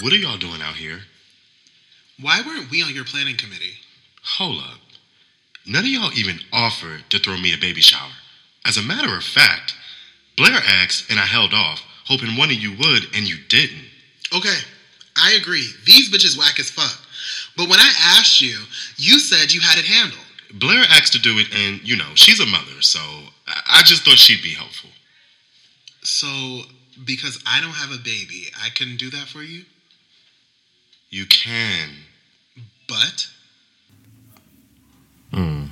What are y'all doing out here? Why weren't we on your planning committee? Hold up. None of y'all even offered to throw me a baby shower. As a matter of fact, Blair asked and I held off, hoping one of you would, and you didn't. Okay, I agree. These bitches whack as fuck. But when I asked you, you said you had it handled. Blair asked to do it, and you know, she's a mother, so I just thought she'd be helpful. So, because I don't have a baby, I couldn't do that for you? You can. But hmm.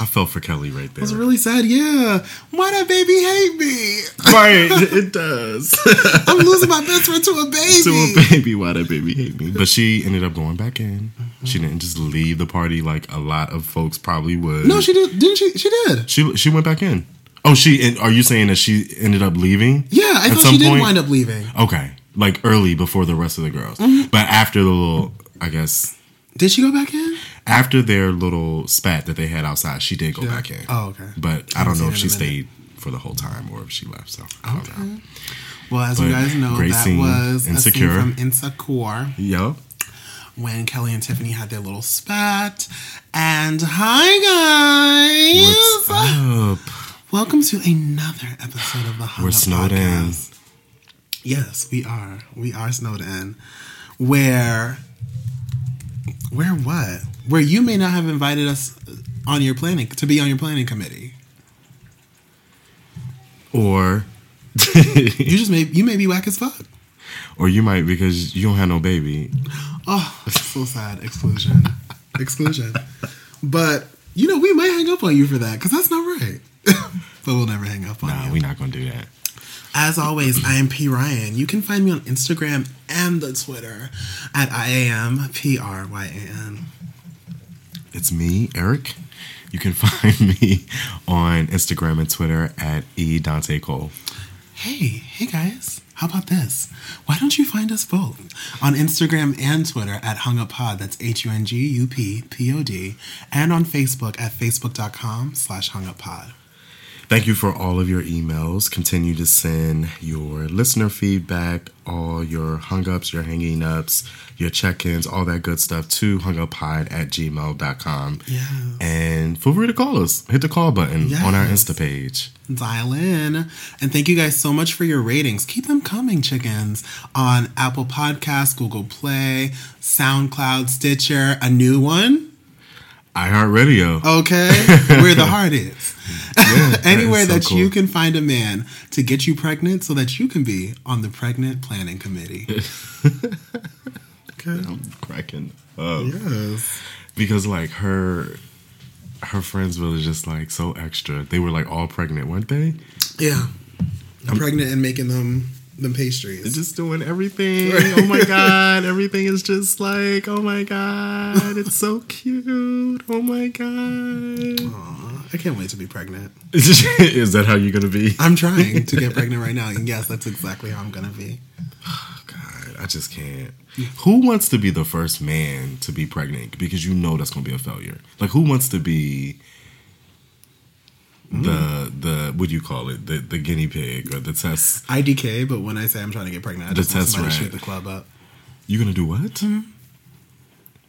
I felt for Kelly right there. It's really sad. Yeah. Why that baby hate me? right, it does. I'm losing my best friend to a baby. to a baby, why that baby hate me? But she ended up going back in. She didn't just leave the party like a lot of folks probably would. No, she did. Didn't she? She did. she she went back in. Oh, she. Are you saying that she ended up leaving? Yeah, I At thought some she did point? wind up leaving. Okay, like early before the rest of the girls, Mm-hmm. but after the little, I guess Did she go back in? after their little spat that they had outside, she did go back in. Oh, okay. But I don't know if she her in a minute. stayed for the whole time or if she left. So I don't know. Well, as But you guys know, that was Insecure. a scene from Insecure Yup. when Kelly and Tiffany had their little spat. And hi, guys. What's up? Welcome to another episode of the Hung We're Up snowed in. Yes, we are. We are snowed in. Where, where what? Where you may not have invited us on your planning to be on your planning committee. Or You just may you may be whack as fuck. or you might because you don't have no baby. Oh, so sad. Exclusion. Exclusion. But you know we might hang up on you for that because that's not right. but we'll never hang up on Nah, you. we're not gonna do that. As always, I am P Ryan. You can find me on Instagram and the Twitter at I am P R Y A N. It's me, Eric. You can find me on Instagram and Twitter at e Dante Cole. Hey, hey guys, how about this? Why don't you find us both on Instagram and Twitter at Hung Up Pod? That's H U N G U P P O D, and on Facebook at facebook.com slash Hung Up Pod. Thank you for all of your emails. Continue to send your listener feedback, all your hung ups, your hanging ups, your check ins, all that good stuff to hunguppod at gmail.com. Yeah. And feel free to call us. Hit the call button on our Insta page. dial in. And thank you guys so much for your ratings. Keep them coming, chickens, on Apple Podcasts, Google Play, SoundCloud, Stitcher, a new one. iHeartRadio. Okay, where the heart is. that Anywhere is so that cool. you can find a man to get you pregnant so that you can be on the pregnant planning committee. okay. I'm cracking up. Yes. Because like her her friends were just like so extra. They were like all pregnant, weren't they? Yeah. I'm pregnant and making them them pastries. Just doing everything. Oh my god, everything is just like, oh my god, it's so cute. Oh my god. Aw, I can't wait to be pregnant. is that how you're gonna be? I'm trying to get pregnant right now, and yes, that's exactly how I'm gonna be. Oh god, I just can't. Who wants to be the first man to be pregnant? Because you know that's gonna be a failure. Like who wants to be the the what do you call it? The the guinea pig or the test IDK, but when I say I'm trying to get pregnant, I The just want test somebody to rat. shoot the club up. You gonna do what? Mm-hmm.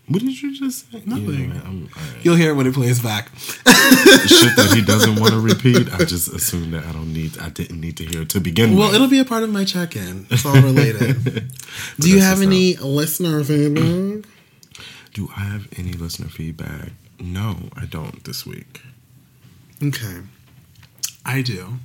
What did you just say? Nothing. Yeah, right. You'll hear it when it plays back. Shit that he doesn't want to repeat. I just assume that I don't need. I didn't need to hear it to begin Well, with. Well, it'll be a part of my check-in. It's all related. Do you have any listener feedback? Do I have any listener feedback? No, I don't this week. Okay, I do.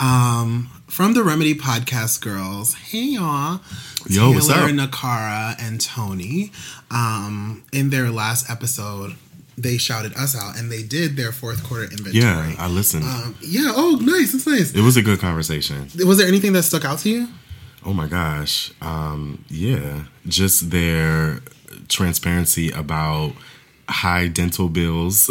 Um, from the Remedy Podcast girls, hey y'all, Yo, Taylor, what's up? Nakara, and Tony. Um, in their last episode, they shouted us out, and they did their fourth quarter inventory. Yeah, I listened. Um, yeah. Oh, nice. It's nice. it was a good conversation. Was there anything that stuck out to you? Oh my gosh. Um, yeah, just their transparency about high dental bills.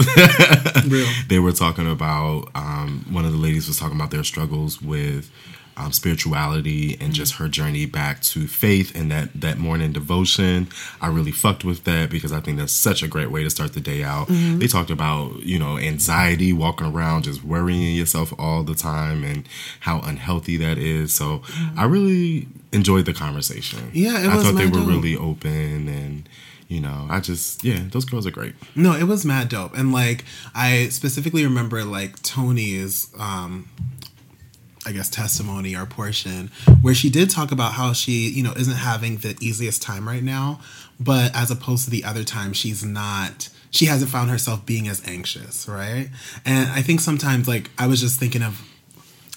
Real. they were talking about um, one of the ladies was talking about their struggles with um, spirituality and just her journey back to faith and that that morning devotion. I really fucked with that because I think that's such a great way to start the day out. They talked about you know anxiety, walking around just worrying yourself all the time, and how unhealthy that is. So I really enjoyed the conversation. Yeah, it I thought they were really open and. You know, I just yeah, those girls are great. No, it was mad dope. And like I specifically remember like Tony's um I guess testimony or portion where she did talk about how she, you know, isn't having the easiest time right now, but as opposed to the other time she's not she hasn't found herself being as anxious, right? And I think sometimes like I was just thinking of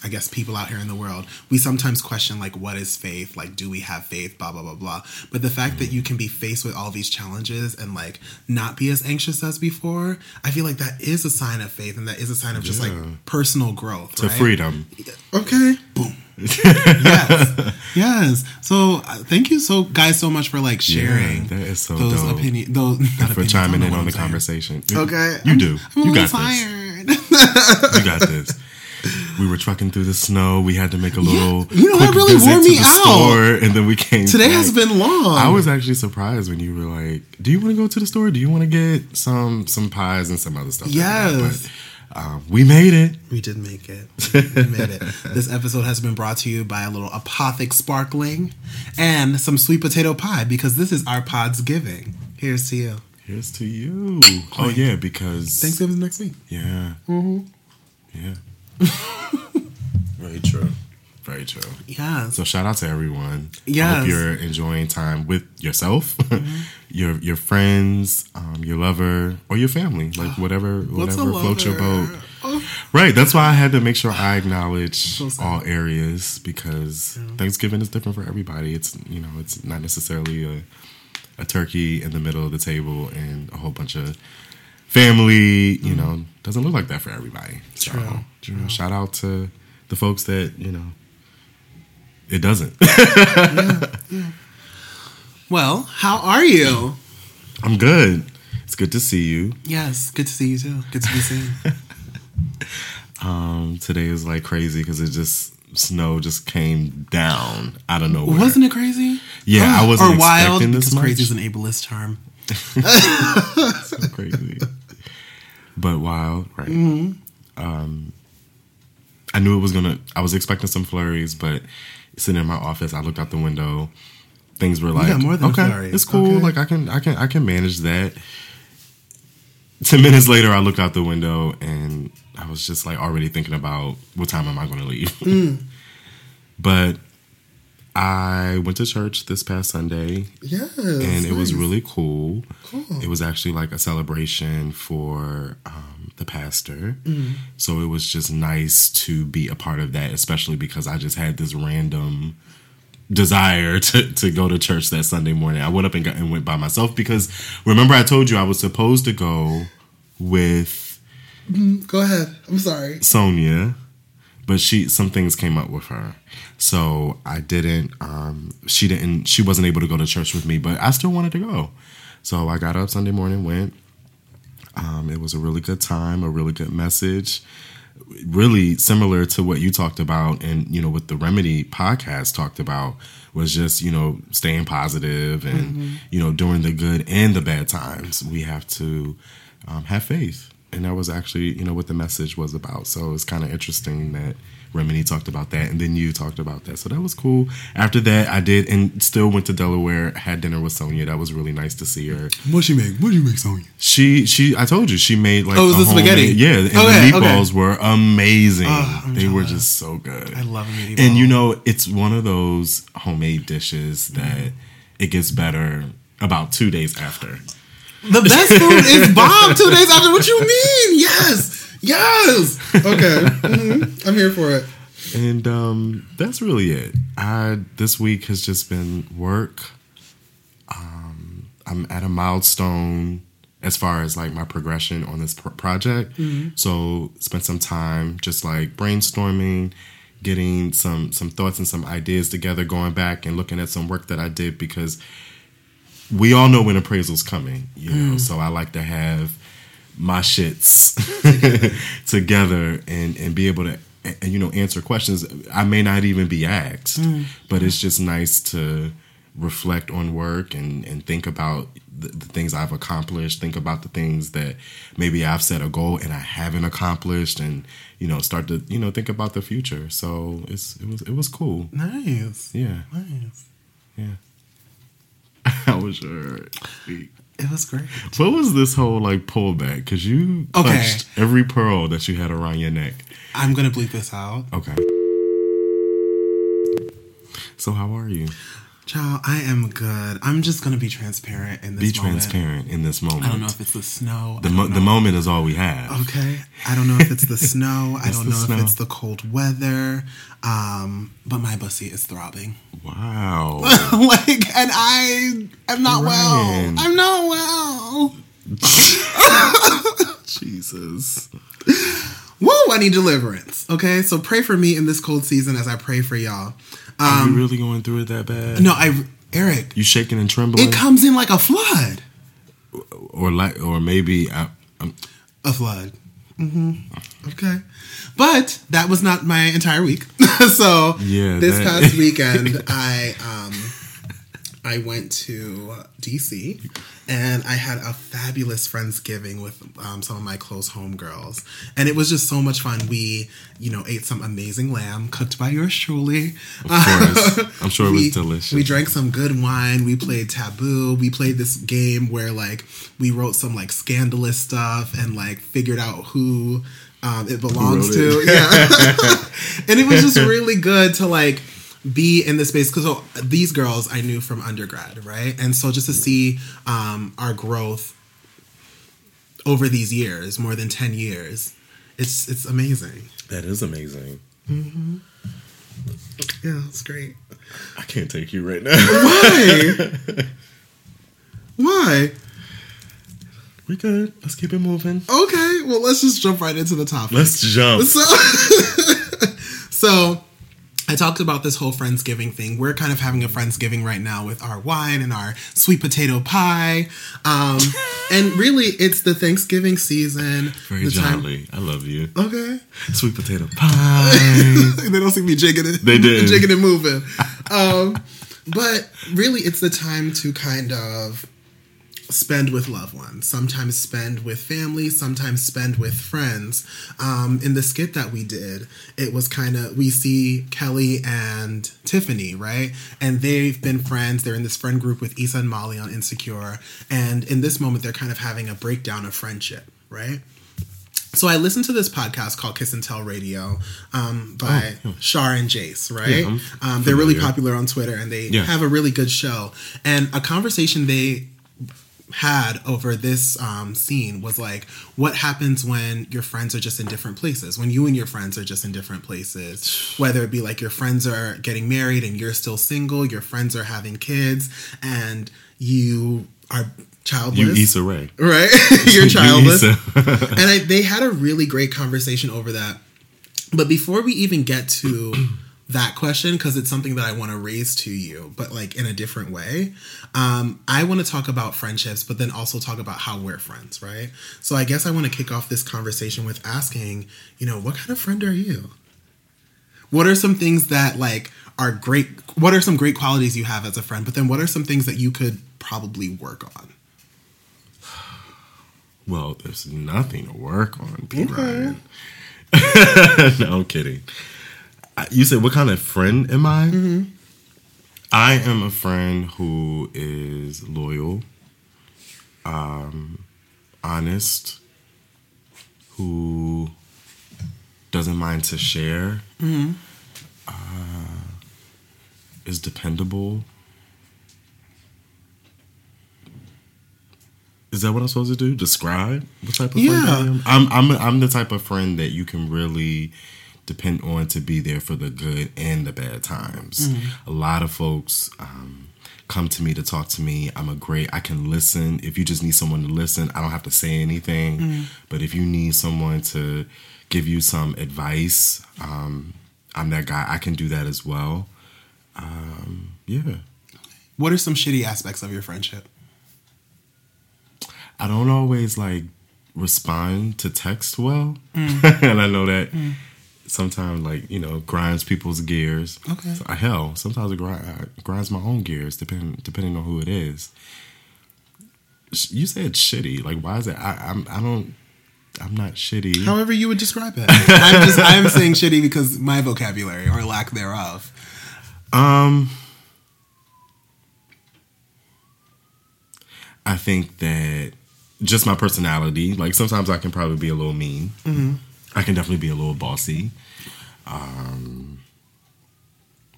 I guess people out here in the world, we sometimes question like what is faith? Like do we have faith? Blah blah blah blah. But the fact that you can be faced with all these challenges and like not be as anxious as before, I feel like that is a sign of faith and that is a sign of just Yeah. like personal growth. To right? freedom. Okay. Boom. yes. Yes. So uh, thank you so guys so much for like sharing Yeah, that is so those dope. opinion those not For chiming in on the conversation. Okay. You I'm- do. I'm you got this. tired. You got this. We were trucking through the snow. We had to make a little. You know, that really wore me out. Store, and then we came. Today back. has been long. I was actually surprised when you were like, "Do you want to go to the store? Do you want to get some some pies and some other stuff?" Yes. Um, we made it. We did make it. We made it. This episode has been brought to you by a little apothic sparkling and some sweet potato pie because this is our pod's giving. Here's to you. Here's to you. Oh yeah, because Thanksgiving's next week. Yeah. Yeah. Very true. Very true. Yeah. So shout out to everyone. I Yes. hope you're enjoying time with yourself, your your friends, um, your lover, or your family. Like whatever whatever floats your boat. Oh. Right. That's why I had to make sure I acknowledge So all areas because Thanksgiving is different for everybody. It's you know, it's not necessarily a a turkey in the middle of the table and a whole bunch of family, you know, doesn't look like that for everybody. So, True. you know, shout out to the folks that, you know, it doesn't. Well, how are you? I'm good. It's good to see you. Yes, good to see you too. Good to be seen. Um, today is like crazy because it just snow just came down out of nowhere. Wasn't it crazy? Yeah, I wasn't or wild expecting this because crazy much. is an ableist term. So crazy, but wild, right? Mm-hmm. Um, I knew it was gonna. I was expecting some flurries, but sitting in my office, I looked out the window. Things were like, got more okay, flurry. it's cool. Okay. Like I can, I can, I can manage that. Ten minutes later, I looked out the window and I was just like already thinking about what time am I going to leave. Mm. but I went to church this past Sunday Yes. and it was really cool. Cool. It was actually like a celebration for um, the pastor. Mm. So it was just nice to be a part of that, especially because I just had this random desire to, to go to church that Sunday morning. I went up and, got, and went by myself because remember I told you I was supposed to go with Go ahead. I'm sorry. Sonia, but she some things came up with her, so I didn't. Um, she didn't. She wasn't able to go to church with me, but I still wanted to go. So I got up Sunday morning, went. Um, it was a really good time, a really good message, really similar to what you talked about, and you know what the Remedy podcast talked about was just you know staying positive and you know during the good and the bad times we have to um, have faith and that was actually you know what the message was about so it's kind of interesting that Remedy talked about that and then you talked about that so that was cool after that I did and still went to Delaware had dinner with Sonia that was really nice to see her What she make? What did you make, Sonia? she she I told you she made like Oh, it was the spaghetti? yeah and Okay, the okay. meatballs were amazing Oh, they were just so good I love a meatball. and you know it's one of those homemade dishes that mm-hmm. it gets better about two days after The best food is bomb two days after. What you mean? Yes. Yes. Okay. Mhm. I'm here for it. And um, that's really it. I this week has just been work. Um, I'm at a milestone as far as like my progression on this pro- project. So spent some time just like brainstorming, getting some some thoughts and some ideas together, going back and looking at some work that I did because we all know when appraisal's coming, you know. Mm. So I like to have my shits together and and be able to and you know answer questions I may not even be asked, mm. but it's just nice to reflect on work and and think about the, the things I've accomplished. Think about the things that maybe I've set a goal and I haven't accomplished, and you know, start to you know think about the future. So it's it was it was cool. Nice. Yeah, Nice. yeah. How was your week? It was great. What was this whole like pullback? Because you Okay. every pearl that you had around your neck. I'm gonna bleep this out. Okay. So how are you? Child, I am good. I'm just gonna be transparent in Be this moment. Be transparent in this moment. I don't know if it's the snow. the mo- the moment is all we have. Okay. I don't know if it's the snow. I don't know snow. if it's the cold weather. Um, but my pussy is throbbing. Wow. like, and I am not Ryan. well. I'm not well. Jesus. Woo! I need deliverance. Okay, so pray for me in this cold season as I pray for y'all. Are you really going through it that bad? Um, No, I Eric. You shaking and trembling, It comes in like a flood. or like, or maybe I, I'm, A flood. hmm Okay, but that was not my entire week. so Yeah, this that- past weekend I um I went to DC and I had a fabulous Friendsgiving with um, some of my close homegirls. And it was just so much fun. We, you know, ate some amazing lamb cooked by yours truly. of course. I'm sure it we, was delicious. We drank some good wine. We played Taboo. We played this game where like we wrote some like scandalous stuff and like figured out who um, it belongs to. it. Yeah, and it was just really good to like be in this space because so, these girls I knew from undergrad, right? And so just to see um, our growth over these years, more than ten years, it's it's amazing. that is amazing. Mm-hmm. Yeah, it's great. I can't take you right now. Why? Why? we good. Let's keep it moving. Okay, well, let's just jump right into the topic. Let's jump. So, so I talked about this whole Friendsgiving thing. We're kind of having a Friendsgiving right now with our wine and our sweet potato pie. Um, and really, it's the Thanksgiving season. Very the time- I love you. Okay. Sweet potato pie. they don't see me jigging it. They did. jigging and moving. Um, but really, it's the time to kind of spend with loved ones. Sometimes spend with family. Sometimes spend with friends. Um, in the skit that we did, it was kind of we see Kelly and Tiffany, right? And they've been friends. They're in this friend group with Issa and Molly on Insecure. And in this moment, they're kind of having a breakdown of friendship, right? So I listened to this podcast called Kiss and Tell Radio um, by Shar and Jace, right? Oh, Yeah, um, they're really popular on Twitter and they Yeah. have a really good show. And a conversation they had over this um, scene was like, what happens when your friends are just in different places? When you and your friends are just in different places, whether it be like your friends are getting married and you're still single, your friends are having kids, and you are childless. you Issa Rae. Right? You're childless. Issa. and I, they had a really great conversation over that. But before we even get to that question, because it's something that I want to raise to you, but like in a different way, um, I want to talk about friendships, but then also talk about how we're friends, right? So I guess I want to kick off this conversation with asking, you know, what kind of friend are you? What are some things that like are great? What are some great qualities you have as a friend? But then what are some things that you could probably work on? Well, there's nothing to work on, P. Okay. Ryan. no, I'm kidding. You said, what kind of friend am I? Mm-hmm. I am a friend who is loyal, um, honest, who doesn't mind to share, Mm-hmm. uh, is dependable. Is that what I'm supposed to do? Describe what type of friend I am? I'm I'm I'm the type of friend that you can really depend on to be there for the good and the bad times. A lot of folks um, come to me to talk to me. I'm a great. I can listen. If you just need someone to listen, I don't have to say anything. But if you need someone to give you some advice, um, I'm that guy. I can do that as well. Um, yeah. What are some shitty aspects of your friendship? I don't always like respond to text well, Mm. and I know that sometimes like you know grinds people's gears. Okay. So, uh, hell, sometimes it grind, uh, grinds my own gears, depending depending on who it is. You said shitty. Like, why is it? I, I'm I don't. I'm not shitty. However you would describe it. I'm just I'm saying shitty because my vocabulary or lack thereof. Um, I think that just my personality. Like sometimes I can probably be a little mean. Mm-hmm. I can definitely be a little bossy. Um,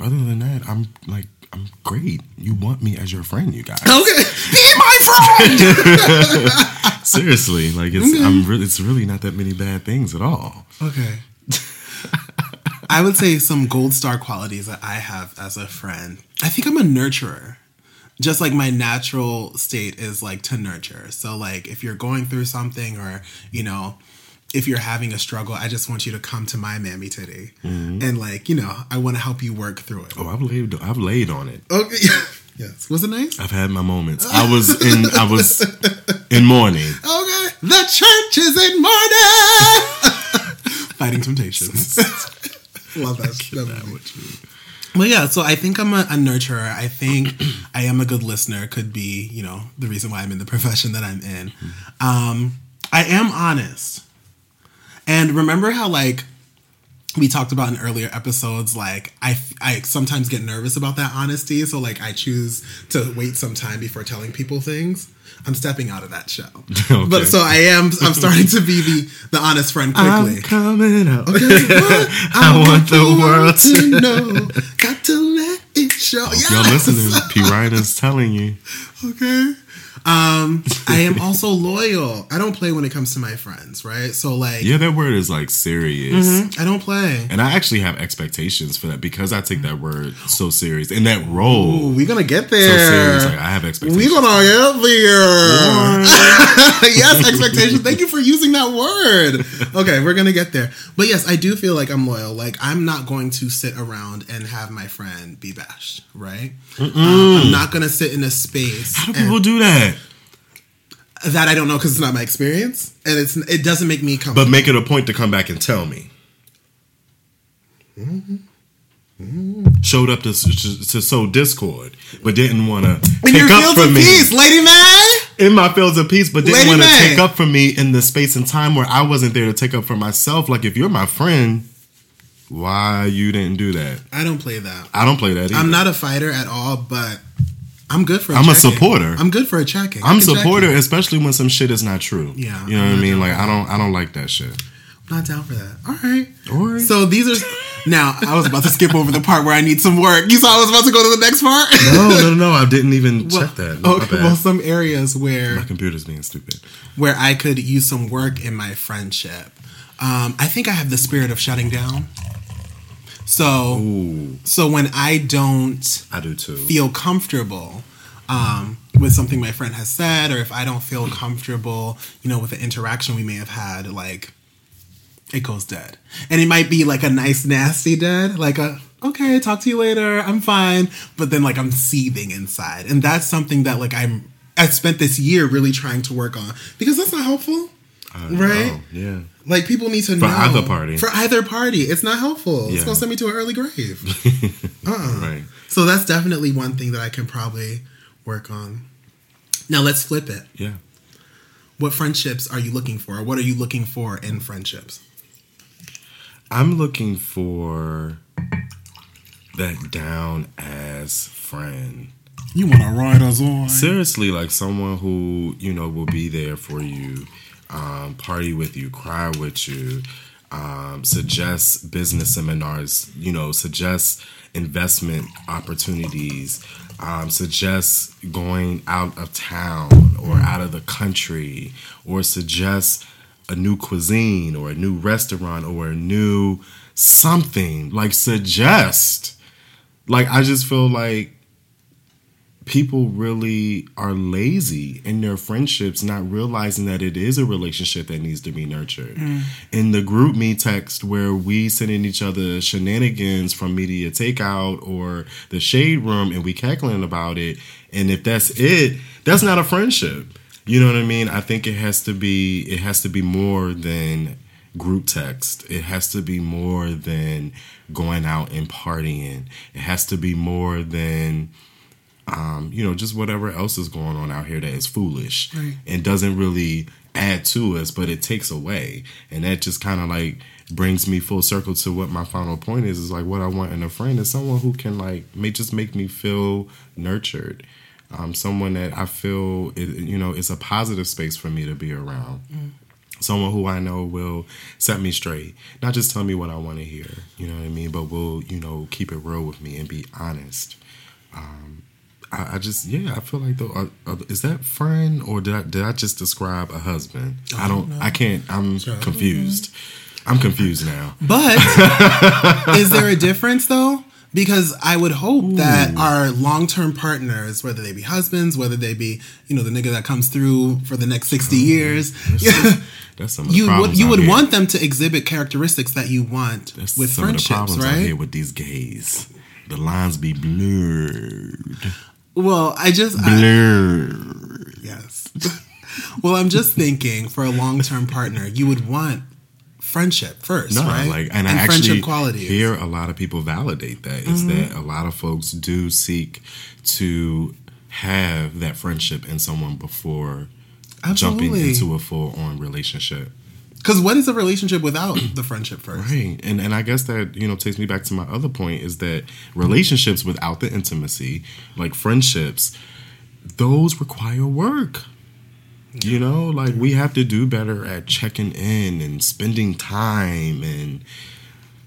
other than that, I'm like I'm great. You want me as your friend, you guys. Okay. Be my friend. Seriously, like it's I'm really it's really not that many bad things at all. Okay. I would say some gold star qualities that I have as a friend. I think I'm a nurturer. Just like my natural state is like to nurture. So like if you're going through something or, you know, if you're having a struggle, I just want you to come to my mammy titty. And like, you know, I want to help you work through it. Oh, I've laid I've laid on it. Okay. yes. Was it nice? I've had my moments. I was in I was in mourning. Okay. The church is in mourning. Fighting Temptations. Love that. that movie. Well, yeah. So I think I'm a, a nurturer. I think I am a good listener. Could be, you know, the reason why I'm in the profession that I'm in. Um, I am honest. And remember how like we talked about in earlier episodes like I, I sometimes get nervous about that honesty so like i choose to wait some time before telling people things i'm stepping out of that show Okay. but so i am i'm starting to be the the honest friend quickly I'm coming out. Okay, what? I want the world to know got to let it show y'all Yes. listening, P. Ryan is telling you. okay um i am also loyal i don't play when it comes to my friends right so like Yeah, that word is like serious. i don't play And I actually have expectations for that because I take that word so serious. And that role Ooh, we gonna get so there serious. Like I have expectations. We're gonna get there. yes, expectations. Thank you for using that word. Okay, we're gonna get there. But yes, I do feel like I'm loyal. Like I'm not going to sit around and have my friend be bashed. Right? Um, I'm not gonna sit in a space How do people do that? That I don't know because it's not my experience, and it's it doesn't make me comfortable. But make it a point to come back and tell me. Showed up to, to, to sow discord, but didn't want to in your pick up fields for of me. peace, Lady Mae. in my fields of peace, but didn't want to take up for me in the space and time where I wasn't there to take up for myself. Like if you're my friend, why you didn't do that? I don't play that. I don't play that. Either. I'm not a fighter at all, but I'm good for. i I'm a supporter. I'm good for a checking. I I'm can check supporter, you. especially when some shit is not true. Yeah, you know I'm what I not mean. down Like I don't, I don't like that shit. I'm not down for that. All right. All right. So these are now. I was about to skip over the part where I need some work. You saw I was about to go to the next part. No, no, no, no. I didn't even check that. No, my okay. bad. Well, some areas where my computer's being stupid. where I could use some work in my friendship. Um, I think I have the spirit of shutting down. So Ooh, so when I don't I do too. feel comfortable um, with something my friend has said, or if I don't feel comfortable, you know, with the interaction we may have had, like it goes dead. And it might be like a nice, nasty dead, like a okay, talk to you later, I'm fine. But then like I'm seething inside, and that's something that like I'm. I spent this year really trying to work on because that's not helpful. I right? know, Yeah. Like people need to For know for either party. For either party, it's not helpful. It's gonna send me to an early grave. uh-uh. Right. So that's definitely one thing that I can probably work on. Now let's flip it. Yeah. What friendships are you looking for? What are you looking for in friendships? I'm looking for that down ass friend. You want to ride us on? Seriously, like someone who, you know, will be there for you, um, party with you, cry with you, um, suggest business seminars, you know, suggest investment opportunities, um, suggest going out of town or out of the country, or suggest a new cuisine or a new restaurant or a new something. Like, suggest. Like, I just feel like people really are lazy in their friendships, not realizing that it is a relationship that needs to be nurtured. Mm. In the GroupMe text where we sending each other shenanigans from media takeout or the shade room and we cackling about it, and if that's it, that's not a friendship. You know what I mean? I think it has to be it has to be more than group text. It has to be more than going out and partying. It has to be more than um, you know, just whatever else is going on out here that is foolish Right. and doesn't really add to us, but it takes away. And that just kind of like brings me full circle to what my final point is is like what I want in a friend is someone who can like may just make me feel nurtured. Um, someone that I feel it, you know is a positive space for me to be around. Someone who I know will set me straight, not just tell me what I want to hear, you know what I mean, but will you know keep it real with me and be honest. Um, I, I just yeah, I feel like though uh, uh, is that friend or did I did I just describe a husband? I don't. I can't. I'm Sure. confused. I'm confused now. But is there a difference though? Because I would hope that our long term partners, whether they be husbands, whether they be, you know, the nigga that comes through for the next sixty years, That's some of the you would you would here. want them to exhibit characteristics that you want That's with some of the friendships, problems out here right? with these gays. The lines be blurred, Well, I just I, yes. well, I'm just thinking for a long term partner, you would want friendship first, No, right? like, and, I friendship actually qualities. hear a lot of people validate that. Is Mm-hmm. that a lot of folks do seek to have that friendship in someone before jumping into a full on relationship. Because what is a relationship without the friendship first? Right. And and I guess that, you know, takes me back to my other point is that relationships without the intimacy, like friendships, those require work. You know, like we have to do better at checking in and spending time and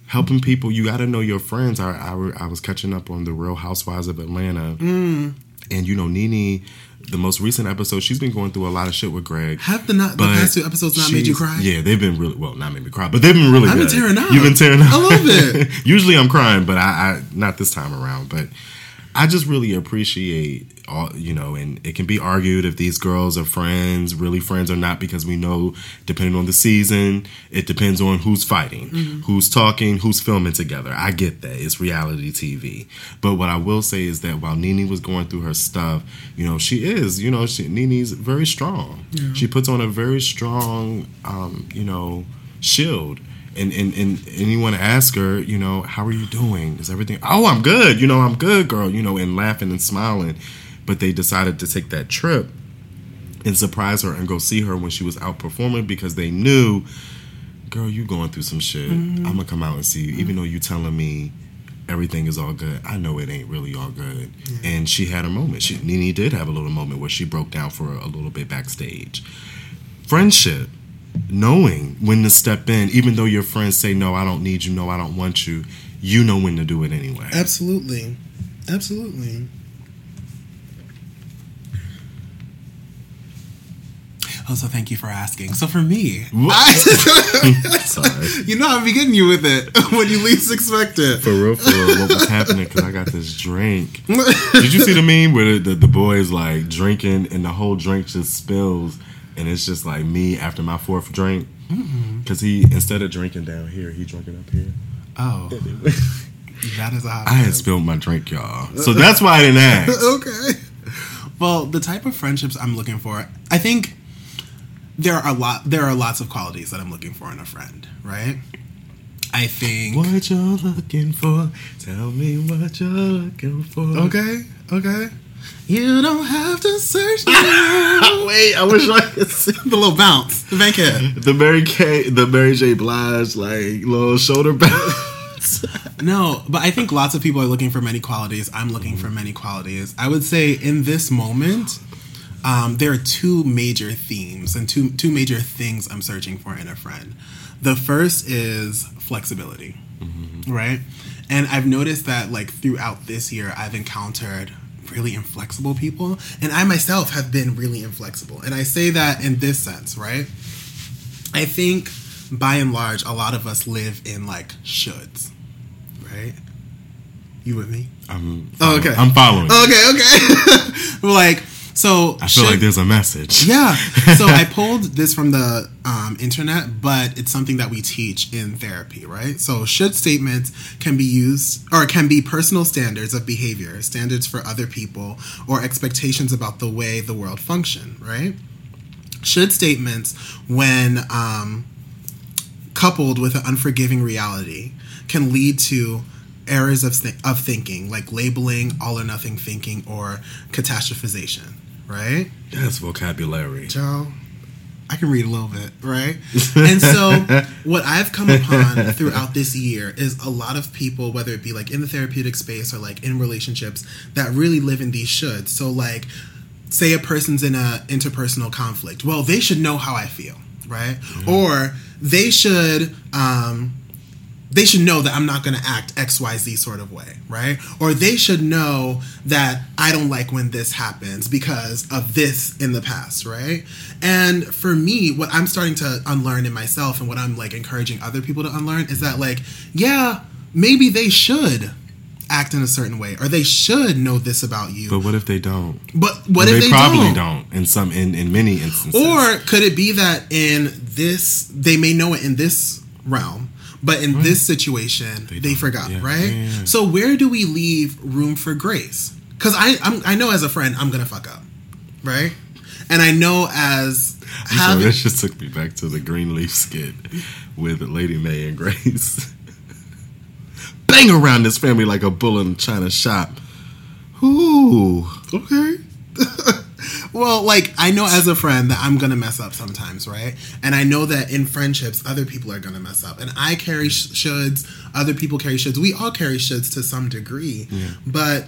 helping people. You got to know your friends. I, I, I was catching up on the Real Housewives of Atlanta. Mm. And, you know, Nene, the most recent episode, she's been going through a lot of shit with Greg. Have the not the past two episodes not made you cry? Yeah, they've been really well, not made me cry, but they've been really I've been tearing up. You've been tearing up I love it. Usually I'm crying, but I, I not this time around. But I just really appreciate all you know, and it can be argued if these girls are friends, really friends or not, because we know depending on the season, it depends on who's fighting, Mm-hmm. who's talking, who's filming together. I get that. It's reality TV. But what I will say is that while Nene was going through her stuff, you know, she is, you know, she, Nene's very strong. She puts on a very strong um, you know, shield and, and and anyone ask her, you know, how are you doing? Is everything? Oh, I'm good. You know, I'm good, girl. You know, and laughing and smiling. But they decided to take that trip and surprise her and go see her when she was out performing because they knew, girl, you going through some shit. Mm-hmm. I'm gonna come out and see you, even though you telling me everything is all good. I know it ain't really all good. And she had a moment. She Nene did have a little moment where she broke down for a little bit backstage. Friendship knowing when to step in, even though your friends say, No, I don't need you, no, I don't want you, you know when to do it anyway. Absolutely. Absolutely. Also, thank you for asking. So, for me, I, Sorry. you know, I'll be getting you with it when you least expect it. For real, for real, what was happening? Because I got this drink. Did you see the meme where the, the, the is like drinking and the whole drink just spills, and it's just like me after my fourth drink? Mm-hmm. Because he instead of drinking down here, he drinking up here. Oh, that is a hot I had spilled my drink, y'all. So that's why I didn't ask. okay. Well, the type of friendships I'm looking for, I think there are a lot. There are lots of qualities that I'm looking for in a friend. Right. I think. What you're looking for? Tell me what you're looking for. Okay. Okay. You don't have to search. me. Wait, I wish I could see the little bounce, the Bankhead. the Mary Kay, the Mary J. Blige like little shoulder bounce. No, but I think lots of people are looking for many qualities. I'm looking for many qualities. I would say in this moment, um, there are two major themes and two two major things I'm searching for in a friend. The first is flexibility, right? And I've noticed that like throughout this year, I've encountered really inflexible people, and I myself have been really inflexible. And I say that in this sense, right? I think by and large, a lot of us live in like shoulds, right? You with me? I'm Oh, okay. I'm following. Okay, okay. like, so I feel like there's a message. yeah. So I pulled this from the um, internet, but it's something that we teach in therapy, right? So should statements can be used or can be personal standards of behavior, standards for other people, or expectations about the way the world function, right? Should statements when um, coupled with an unforgiving reality, can lead to errors of, thi- of thinking, like labeling, all or nothing thinking, or catastrophization, right? That's vocabulary. Joe, I can read a little bit, right? and so, what I've come upon throughout this year is a lot of people, whether it be like in the therapeutic space or like in relationships, that really live in these shoulds. So, like, say a person's in a interpersonal conflict. Well, they should know how I feel, right? Or they should. Um, they should know that I'm not going to act XYZ sort of way, right? Or they should know that I don't like when this happens because of this in the past, right? And for me, what I'm starting to unlearn in myself and what I'm like encouraging other people to unlearn is that, like, yeah, maybe they should act in a certain way or they should know this about you. But what if they don't? But what if they, they, probably don't? don't? in some in, in many instances. Or could it be that in this, they may know it in this realm, but in this situation, they, don't. forgot, Yeah, right? yeah. So where do we leave room for grace? Because I I'm, I know as a friend, I'm gonna fuck up, right? And I know as I'm sorry, that just took me back to the Greenleaf skit with Lady Mae and Grace. Bang around this family like a bull in a china shop. Ooh. Okay. Well, like I know as a friend that I'm gonna mess up sometimes, right? And I know that in friendships, other people are gonna mess up, and I carry sh- shoulds. Other people carry shoulds. We all carry shoulds to some degree, yeah. but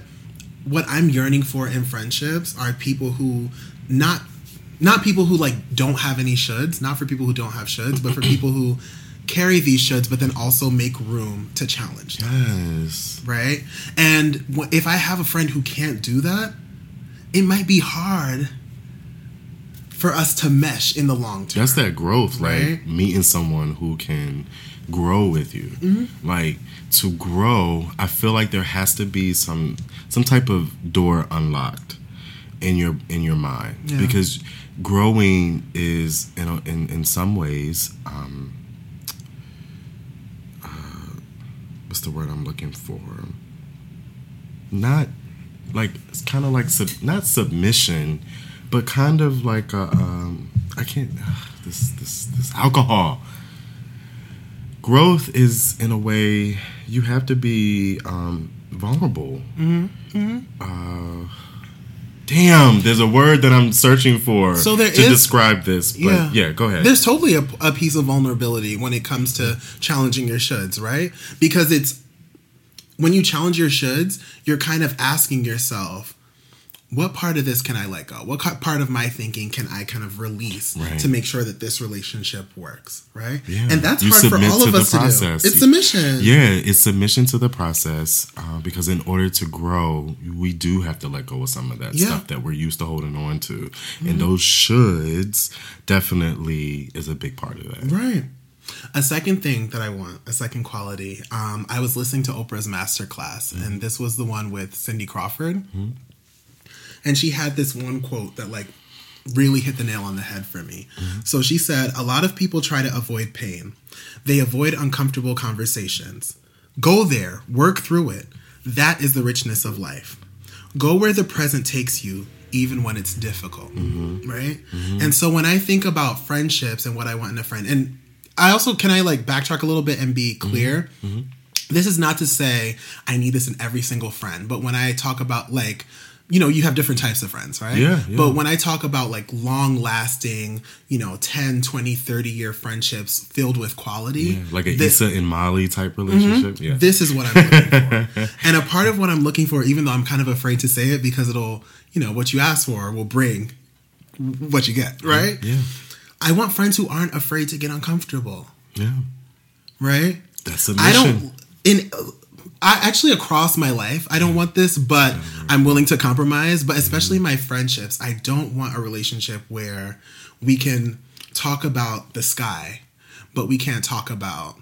what I'm yearning for in friendships are people who not not people who like don't have any shoulds, not for people who don't have shoulds, but for people who carry these shoulds, but then also make room to challenge them Yes. right? And if I have a friend who can't do that, it might be hard for us to mesh in the long term. That's that growth, like Right. meeting someone who can grow with you. Mm-hmm. Like to grow, I feel like there has to be some some type of door unlocked in your in your mind Yeah. because growing is in a- in in some ways um uh, what's the word I'm looking for? Not like it's kind of like sub, not submission, but kind of like a um, I can't this this this alcohol. Growth is in a way you have to be um, vulnerable. Uh, damn, there's a word that I'm searching for So there to is- describe this. But yeah, go ahead. There's totally a, a piece of vulnerability when it comes to challenging your shoulds, right? Because it's when you challenge your shoulds, you're kind of asking yourself, what part of this can I let go? What part of my thinking can I kind of release Right. to make sure that this relationship works, right? Yeah. And that's You hard for all of us to do. It's submission. Yeah, it's submission to the process uh, because in order to grow, we do have to let go of some of that Yeah. Mm-hmm. stuff that we're used to holding on to, and those shoulds definitely is a big part of that. Right. A second thing that I want, a second quality. Um, I was listening to Oprah's masterclass, mm-hmm. and this was the one with Cindy Crawford, mm-hmm. and she had this one quote that like really hit the nail on the head for me. Mm-hmm. So she said, "A lot of people try to avoid pain. They avoid uncomfortable conversations. Go there, work through it. That is the richness of life. Go where the present takes you." Even when it's difficult, right? And so when I think about friendships and what I want in a friend, and I also can I like backtrack a little bit and be mm-hmm. clear. Mm-hmm. This is not to say I need this in every single friend, but when I talk about like, you know, you have different types of friends, right? Yeah, yeah. But when I talk about like long lasting, you know, 10, 20, 30 year friendships filled with quality, Yeah, like an thi- Issa and Molly type relationship. Mm-hmm. Yeah. this is what I'm looking for. and a part of what I'm looking for, even though I'm kind of afraid to say it because it'll, you know, what you ask for will bring what you get, right? yeah. I want friends who aren't afraid to get uncomfortable, Yeah. right? That's a I don't in I actually across my life, I don't want this, but I'm willing to compromise, but especially my friendships, I don't want a relationship where we can talk about the sky, but we can't talk about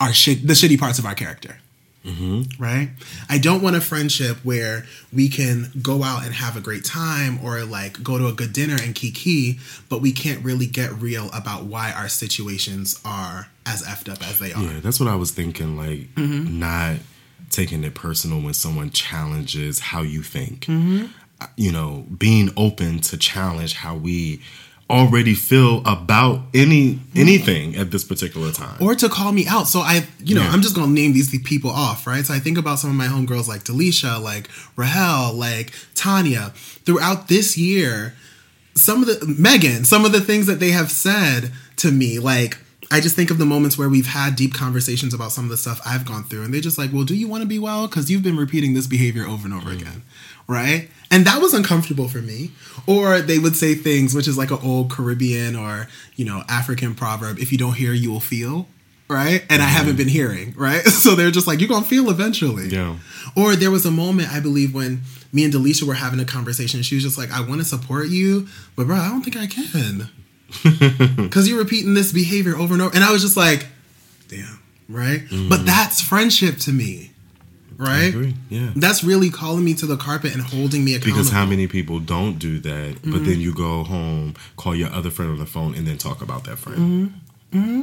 our shit the shitty parts of our character. Right? I don't want a friendship where we can go out and have a great time or like go to a good dinner and kiki, but we can't really get real about why our situations are as effed up as they are. Yeah, that's what I was thinking. Like, Mm-hmm. not taking it personal when someone challenges how you think. Mm-hmm. You know, being open to challenge how we already feel about any anything at this particular time. or to call me out. So I, you know, Yeah. I'm just gonna name these people off, right? So I think about some of my homegirls like Delisha, like Rahel, like Tanya. Throughout this year, some of the Megan, some of the things that they have said to me, like I just think of the moments where we've had deep conversations about some of the stuff I've gone through, and they're just like, "Well, do you want to be well? Because you've been repeating this behavior over and over mm. again." Right? And that was uncomfortable for me. Or they would say things, which is like an old Caribbean or, you know, African proverb if you don't hear, you will feel. Right? And I haven't mm-hmm. been hearing. Right? So they're just like, you're going to feel eventually. Yeah. Or there was a moment, I believe, when me and Delisha were having a conversation. She was just like, I want to support you, but bro, I don't think I can. Because you're repeating this behavior over and over. And I was just like, damn. Right? But mm-hmm. that's friendship to me. Right? Yeah. That's really calling me to the carpet and holding me accountable. Because how many people don't do that, but Mm-hmm. then you go home, call your other friend on the phone, and then talk about that friend. Mm-hmm.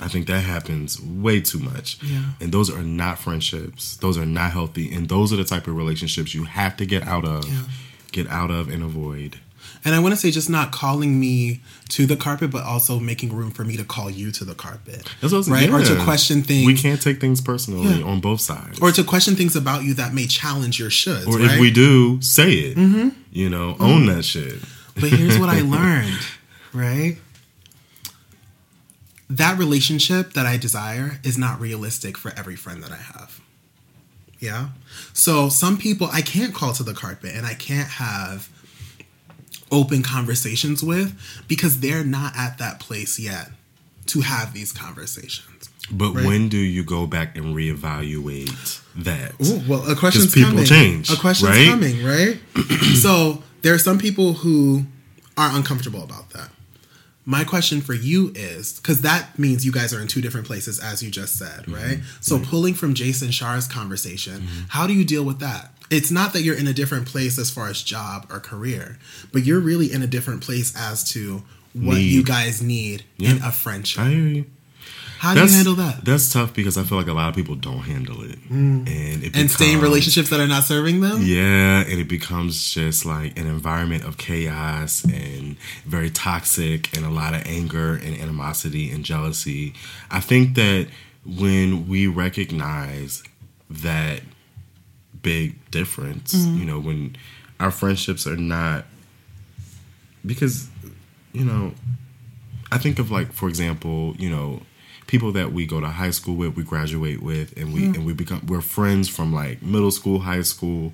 I think that happens way too much. Yeah. And those are not friendships. Those are not healthy. And those are the type of relationships you have to get out of, Yeah. get out of, and avoid. And I want to say just not calling me to the carpet, but also making room for me to call you to the carpet. That's what I was right? Or to question things. We can't take things personally Yeah. on both sides. or to question things about you that may challenge your shoulds. Or right? if we do, say it. Mm-hmm. You know, own that shit. But here's what I learned, right? That relationship that I desire is not realistic for every friend that I have. Yeah. So some people I can't call to the carpet and I can't have open conversations with because they're not at that place yet to have these conversations. But Right. when do you go back and reevaluate that? Ooh, well, a question's people coming. change, A question's right? coming, right? so there are some people who are uncomfortable about that. My question for you is because that means you guys are in two different places, as you just said, Mm-hmm. right? So pulling from Jason Shar's conversation, how do you deal with that? It's not that you're in a different place as far as job or career, but you're really in a different place as to what Need. you guys need in a friendship. I hear you. how do you handle that? That's tough because I feel like a lot of people don't handle it, mm. and it And stay in relationships that are not serving them? Yeah, and it becomes just like an environment of chaos and very toxic, and a lot of anger and animosity and jealousy. I think that when we recognize that big difference, Mm-hmm. you know, when our friendships are not because you know I think of like, for example, you know, people that we go to high school with, we graduate with, and we and we become we're friends from like middle school, high school,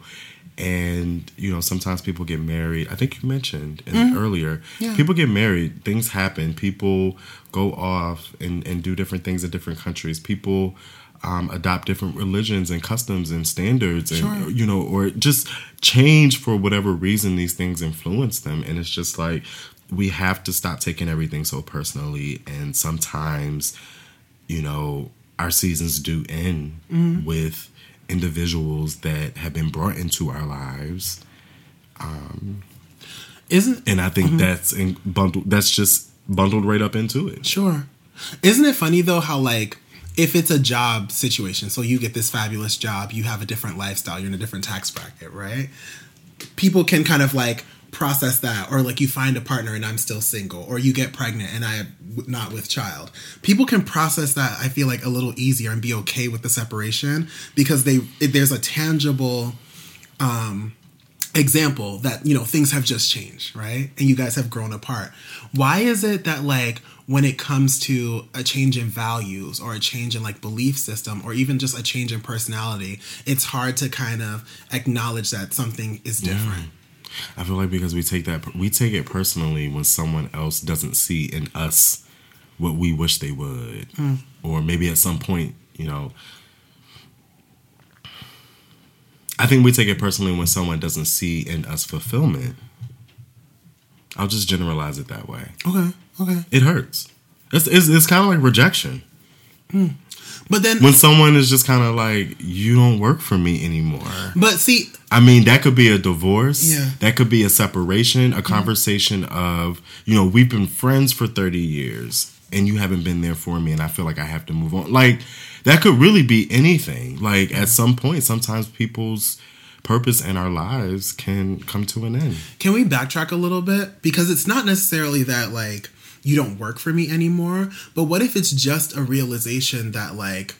and you know sometimes people get married. I think you mentioned in, earlier, Yeah. people get married, things happen, people go off and and do different things in different countries. People um, adopt different religions and customs and standards, and Sure. you know, or just change for whatever reason these things influence them, and it's just like we have to stop taking everything so personally. And sometimes you know our seasons do end with individuals that have been brought into our lives. Um Isn't and i think that's in bundled that's just bundled right up into it. Sure. Isn't it funny though how like if it's a job situation, so you get this fabulous job, you have a different lifestyle, you're in a different tax bracket, right? People can kind of like process that or like you find a partner and I'm still single or you get pregnant and I am not with child. People can process that I feel like a little easier and be okay with the separation because they there's a tangible um, example that you know things have just changed right and you guys have grown apart why is it that like when it comes to a change in values or a change in like belief system or even just a change in personality it's hard to kind of acknowledge that something is different. I feel like because we take that we take it personally when someone else doesn't see in us what we wish they would. Mm. Or maybe at some point you know I think we take it personally when someone doesn't see in us fulfillment. I'll just generalize it that way. okay okay It hurts. It's, it's, it's kind of like rejection. Hmm. but then When someone is just kind of like, you don't work for me anymore. but see I mean, that could be a divorce. Yeah. That could be a separation, a conversation of, you know, we've been friends for 30 years and you haven't been there for me and I feel like I have to move on. Like, that could really be anything. Like, at some point, sometimes people's purpose in our lives can come to an end. Can we backtrack a little bit? Because it's not necessarily that like you don't work for me anymore, but what if it's just a realization that like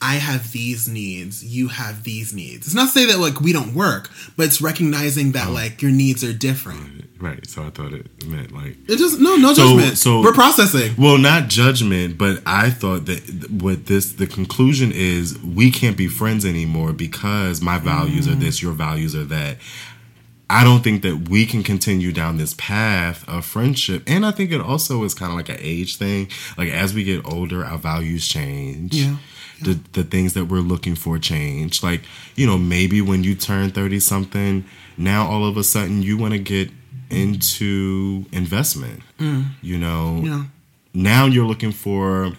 I have these needs, you have these needs. It's not to say that like we don't work, but it's recognizing that Oh. like your needs are different. Right. So I thought it meant like It just no no So- judgment. so- We're processing. Well, not judgment, but I thought that th- what this the conclusion is we can't be friends anymore because my values are mm. this, your values are that. I don't think that we can continue down this path of friendship. And I think it also is kind of like an age thing. Like as we get older, our values change. Yeah. The the things that we're looking for change. Like, you know, maybe when you turn 30 something, now all of a sudden you want to get into investment. Mm. You know, Yeah. now you're looking for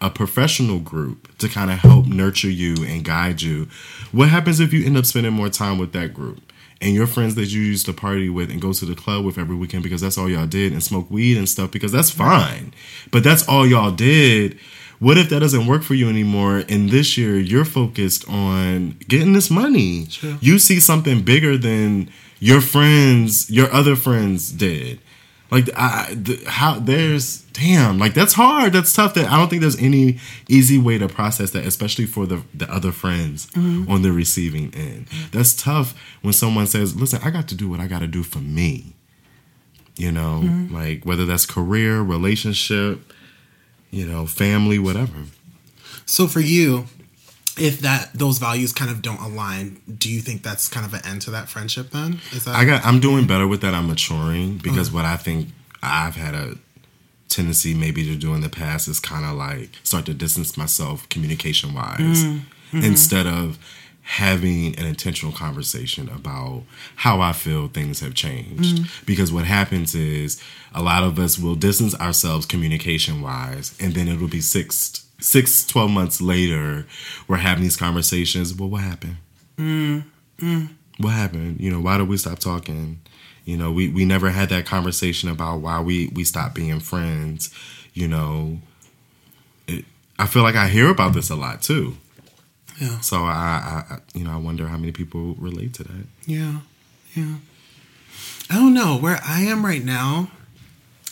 a professional group to kind of help nurture you and guide you. What happens if you end up spending more time with that group and your friends that you used to party with and go to the club with every weekend because that's all y'all did and smoke weed and stuff because that's fine. But that's all y'all did. What if that doesn't work for you anymore? And this year you're focused on getting this money. True. You see something bigger than your friends, your other friends did. Like I, the, how there's damn like that's hard. That's tough. That I don't think there's any easy way to process that, especially for the the other friends mm-hmm. on the receiving end. That's tough when someone says, "Listen, I got to do what I got to do for me." You know, mm-hmm. like whether that's career, relationship, you know, family, whatever. So for you, if that those values kind of don't align, do you think that's kind of an end to that friendship then? Is that I got I'm doing better with that. I'm maturing because mm. what I think I've had a tendency maybe to do in the past is kind of like start to distance myself communication wise mm. mm-hmm. instead of having an intentional conversation about how I feel things have changed. Mm. Because what happens is a lot of us will distance ourselves communication wise and then it'll be six six 12 months later we're having these conversations well what happened mm, mm. what happened? You know, why did we stop talking? You know, we, we never had that conversation about why we, we stopped being friends. You know, it, I feel like I hear about this a lot too. Yeah. So I, I, I- you know, I wonder how many people relate to that. Yeah, yeah. I don't know where I am right now.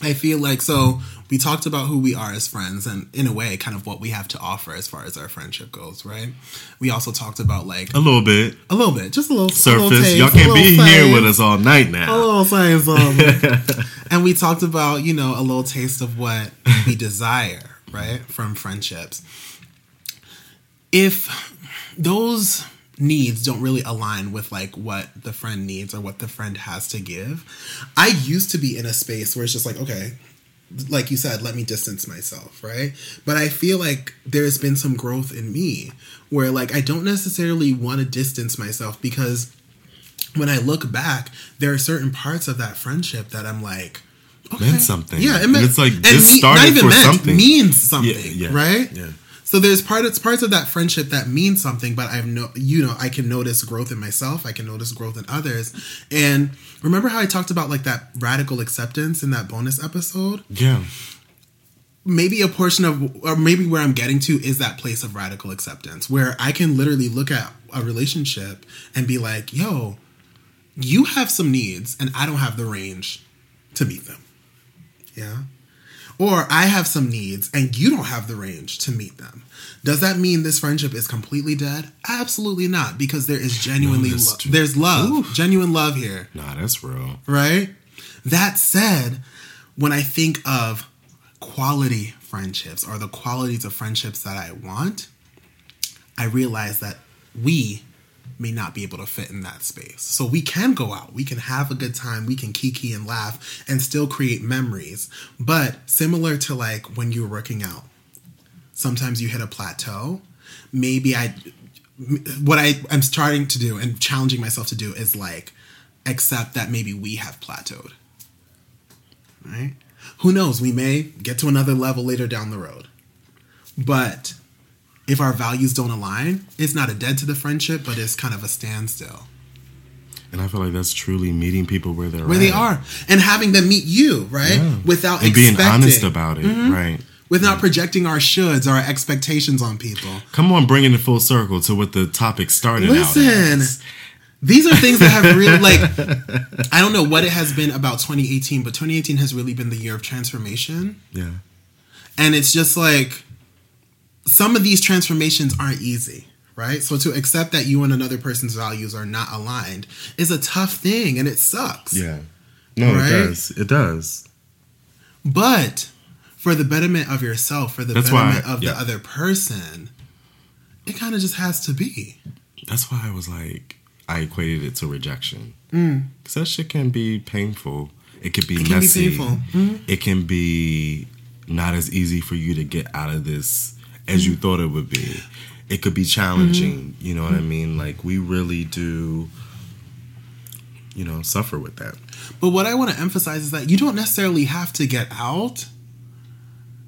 I feel like so we talked about who we are as friends and in a way kind of what we have to offer as far as our friendship goes, right? We also talked about like A little bit a little bit, just a little a little surface. taste, Y'all can't be little here with us all night now. A little science it. Um, and we talked about, you know, a little taste of what we desire, right, from friendships. If those needs don't really align with like what the friend needs or what the friend has to give, I used to be in a space where it's just like, okay, like you said, let me distance myself, right? But I feel like there's been some growth in me where like I don't necessarily want to distance myself because when I look back, there are certain parts of that friendship that I'm like, okay, Meant something. Yeah, it And meant, it's like, and this me- started not even for meant, something. means something, Yeah, yeah, right? yeah. So there's part it's parts of that friendship that means something, but I've no you know, I can notice growth in myself, I can notice growth in others. And remember how I talked about like that radical acceptance in that bonus episode? Yeah. maybe a portion of or maybe where i'm getting to is that place of radical acceptance where i can literally look at a relationship and be like yo you have some needs and i don't have the range to meet them yeah or i have some needs and you don't have the range to meet them. Does that mean this friendship is completely dead? Absolutely not because there is genuinely that's lo- there's love genuine love here. Nah, that's real. right? That said, when I think of quality friendships or the qualities of friendships that I want, I realize that we may not be able to fit in that space. So we can go out, we can have a good time, we can kiki and laugh and still create memories. But similar to like when you're working out, sometimes you hit a plateau. Maybe I what I I'm starting to do and challenging myself to do is like accept that maybe we have plateaued. Right? Who knows? We may get to another level later down the road. But if our values don't align, it's not a dead to the friendship, but it's kind of a standstill. And I feel like that's truly meeting people where they're Where at. they are. And having them meet you, right? Yeah. Without and being honest about it, mm-hmm. right? without projecting our shoulds, or our expectations on people. Come on, bringing it full circle to what the topic started out Listen. These are things that have really like I don't know what it has been about 2018, but 2018 has really been the year of transformation. Yeah. And it's just like some of these transformations aren't easy, right? So to accept that you and another person's values are not aligned is a tough thing and it sucks. Yeah. No, Right? it does. It does. But for the betterment of yourself, for the That's why- betterment of yeah. the other person, it kind of just has to be. That's why I was like, I equated it to rejection. Mm. Because that shit can be painful. It could be It can be messy. painful. Mhm. It can be not as easy for you to get out of this as Mm. you thought it would be. It could be challenging. Mm-hmm. You know what I mean? Like, we really do, you know, suffer with that. But what I want to emphasize is that you don't necessarily have to get out.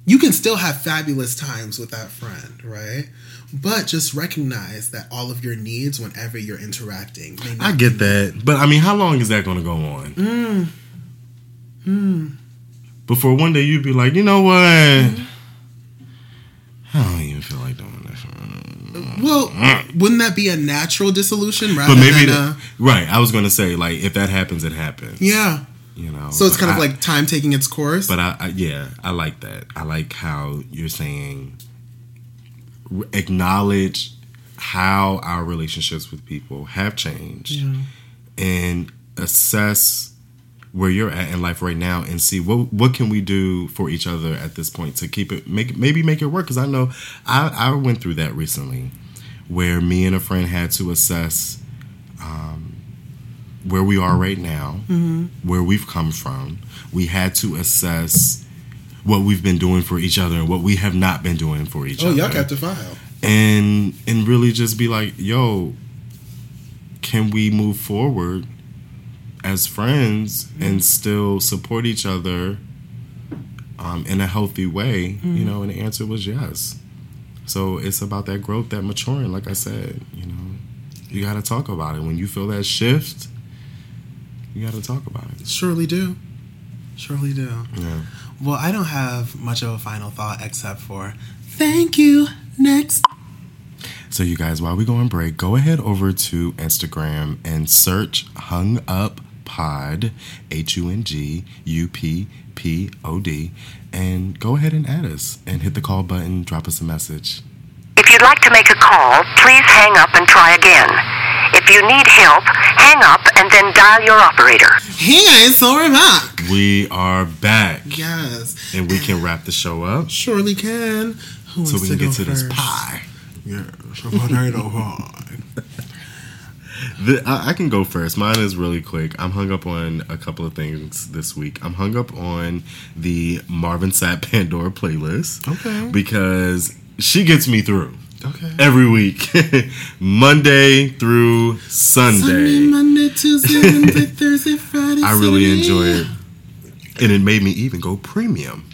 You can still have fabulous times with that friend, right? But just recognize that all of your needs, whenever you're interacting, may not I get that. But I mean, how long is that going to go on? Mm. Before one day you'd be like, you know what? Mm-hmm. I don't even feel like doing this. Well, wouldn't that be a natural dissolution rather But maybe, than a right? I was going to say, like, if that happens, it happens. yeah? you know. So it's kind of like time taking its course. But I, I, yeah, I like that. I like how you're saying acknowledge how our relationships with people have changed and assess where you're at in life right now and see what what can we do for each other at this point to keep it make maybe make it work? Because I know I, I went through that recently where me and a friend had to assess um, where we are right now where we've come from. We had to assess what we've been doing for each other and what we have not been doing for each oh, other. Oh, y'all kept a file. and and really just be like, yo, can we move forward as friends and still support each other um, in a healthy way? You know, and the answer was yes. So it's about that growth, that maturing. Like I said, you know, you got to talk about it when you feel that shift. You got to talk about it. Surely do. Surely do. Yeah. Well, I don't have much of a final thought except for thank you. Next. So, you guys, while we go on break, go ahead over to Instagram and search Hung Up Pod, H U N G U P P O D, and go ahead and add us and hit the call button, drop us a message. If you'd like to make a call, please hang up and try again. If you need help, hang up and then dial your operator. Hey guys, so we're back. We are back, Yes, and we can wrap the show up surely can. Who so wants we can to get go to this pie. Yeah, so potato pie. The, I, I can go first. Mine is really quick. I'm hung up on a couple of things this week. I'm hung up on the Marvin Sapp Pandora playlist. Okay. Because she gets me through Okay. every week, Monday through Sunday, Sunday. Monday, Tuesday, Wednesday, Thursday, Friday. I really Saturday. enjoy it. And it made me even go premium.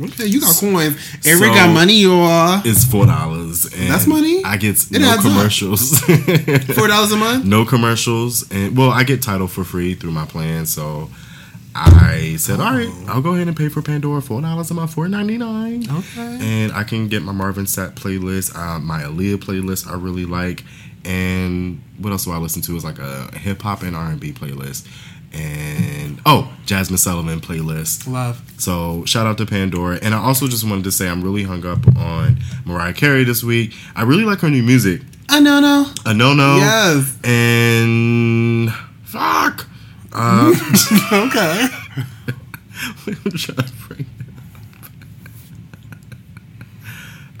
Oh, okay. You got coins. Eric So- got money, y'all. It's four dollars. That's money? I get It no commercials. Four dollars a month. no commercials and well i get Tidal for free through my plan so i said all right i'll go ahead and pay for pandora $4 a month $4.99 Okay. and i can get my marvin sapp playlist uh, my Aaliyah playlist i really like and what else do i listen to is like a hip-hop and r&b playlist and oh Jazmine Sullivan playlist Love. so shout out to Pandora. And I also just wanted to say I'm really hung up on Mariah Carey this week. I really like her new music. I know, no. A no no. Yes. And fuck. Uh, Okay. I'm trying to bring it up.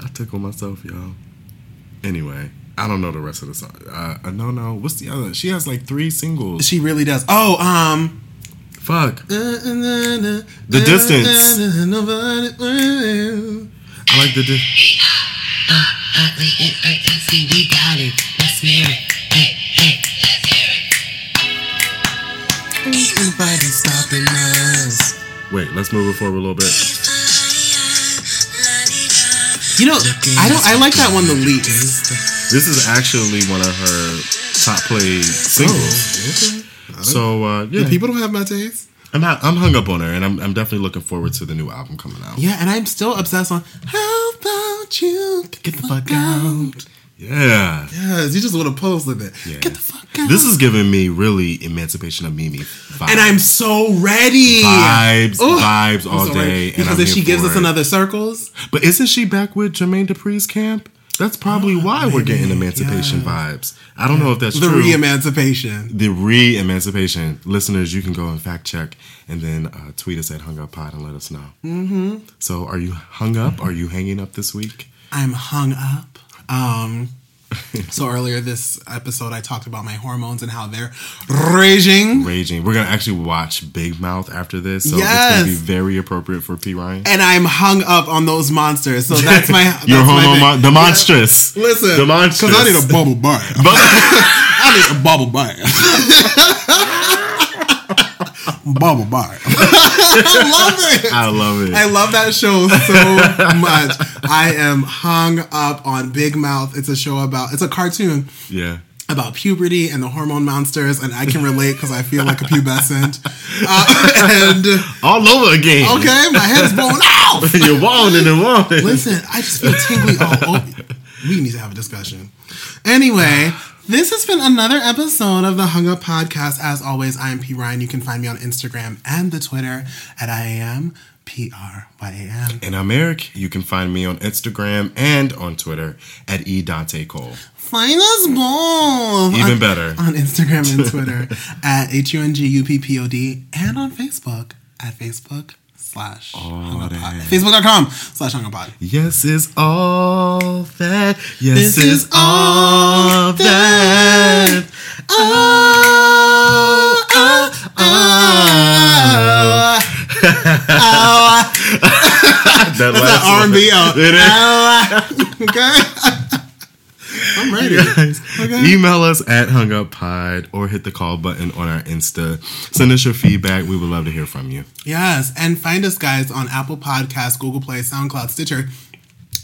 I tickle myself, y'all. Anyway, I don't know the rest of the song. Uh, no no. What's the other? She has like three singles. She really does. Oh, um. Fuck. The Distance. I like the. Di- We got it. Let's hear it. Hey, hey. Ain't nobody stopping us. Wait, let's move it forward a little bit. You know, I don't. I like that one the least. This is actually one of her top played singles. Okay. So uh, yeah, People don't have my taste. I'm not, I'm hung up on her, and I'm, I'm definitely looking forward to the new album coming out. Yeah, and I'm still obsessed on. How about you get the fuck out? Yeah. Yeah, you just would have posted it. Yeah. Get the fuck out. This is giving me really Emancipation of Mimi vibes. and I'm so ready. vibes, Ooh, vibes I'm all so day. Because if she gives for us it. another circles, But isn't she back with Jermaine Dupri's camp? That's probably why we're getting emancipation yeah. vibes. I don't know if that's the true. re-emancipation. the re-emancipation. Listeners, you can go and fact check and then uh, tweet us at Hung Up Pod and let us know. Mm-hmm. So, are you hung up? Are you hanging up this week? I'm hung up. Um, so earlier this episode, I talked about my hormones and how they're raging. Raging. We're gonna actually watch Big Mouth after this, so it's gonna be very appropriate for P Ryan. And I'm hung up on those monsters. So that's my Your that's my mon- the monstrous. Listen, the monstrous. Because I need a bubble bath. I need a bubble bath. Bubble bath. I love it. I love it. I love that show so much. I am hung up on Big Mouth. It's a show about, it's a cartoon yeah. about puberty and the hormone monsters, and I can relate because I feel like a pubescent. Uh, and All over again. okay, my head's blown out. You're walling and walling. Listen, I just feel tingly all over. We need to have a discussion. Anyway, this has been another episode of the Hung Up Podcast. As always, I am P Ryan. You can find me on Instagram and the Twitter at I am P R Y A N. And I'm Eric. You can find me on Instagram and on Twitter at E. Dante Cole. Find us both. Even on, better. On Instagram and Twitter at H U N G U P P O D and on Facebook at Facebook slash Hung Up Pod. that. Facebook.com slash Hung Yes is all that. Yes This is all that. Oh, oh, oh. oh. That That's last. R&B. Uh, it is. Oh, okay. I'm ready. Guys, Okay. Email us at hunguppod or hit the call button on our Insta. Send us your feedback. We would love to hear from you. Yes, and find us guys on Apple Podcasts, Google Play, SoundCloud, Stitcher,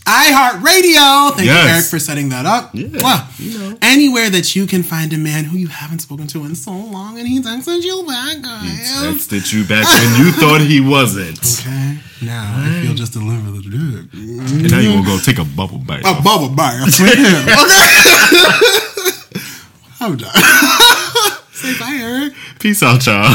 iHeartRadio. Thank Yes. you, Eric, for setting that up. Yeah, Well, you know. anywhere that you can find a man who you haven't spoken to in so long, and he texted you back, He guys. texted you back when you thought he wasn't. Okay, now I feel just a little bit dick. And now you gonna go take a bubble bite. A bubble bath. okay. I'm done. Say bye, Eric. Peace out, y'all.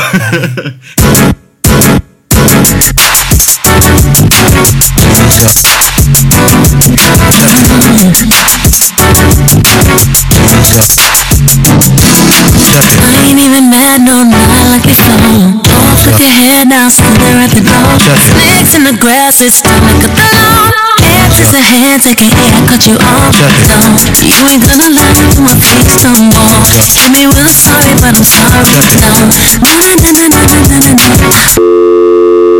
I ain't even mad, no, before. Off with your head now, still there at the door. Snakes in the grass, it's felt like a balloon. Hands is a hand, take a hair, cut you off. No, you ain't gonna lie to my face no more. Hit me a sorry, but I'm sorry, no. Na na na na na na na na.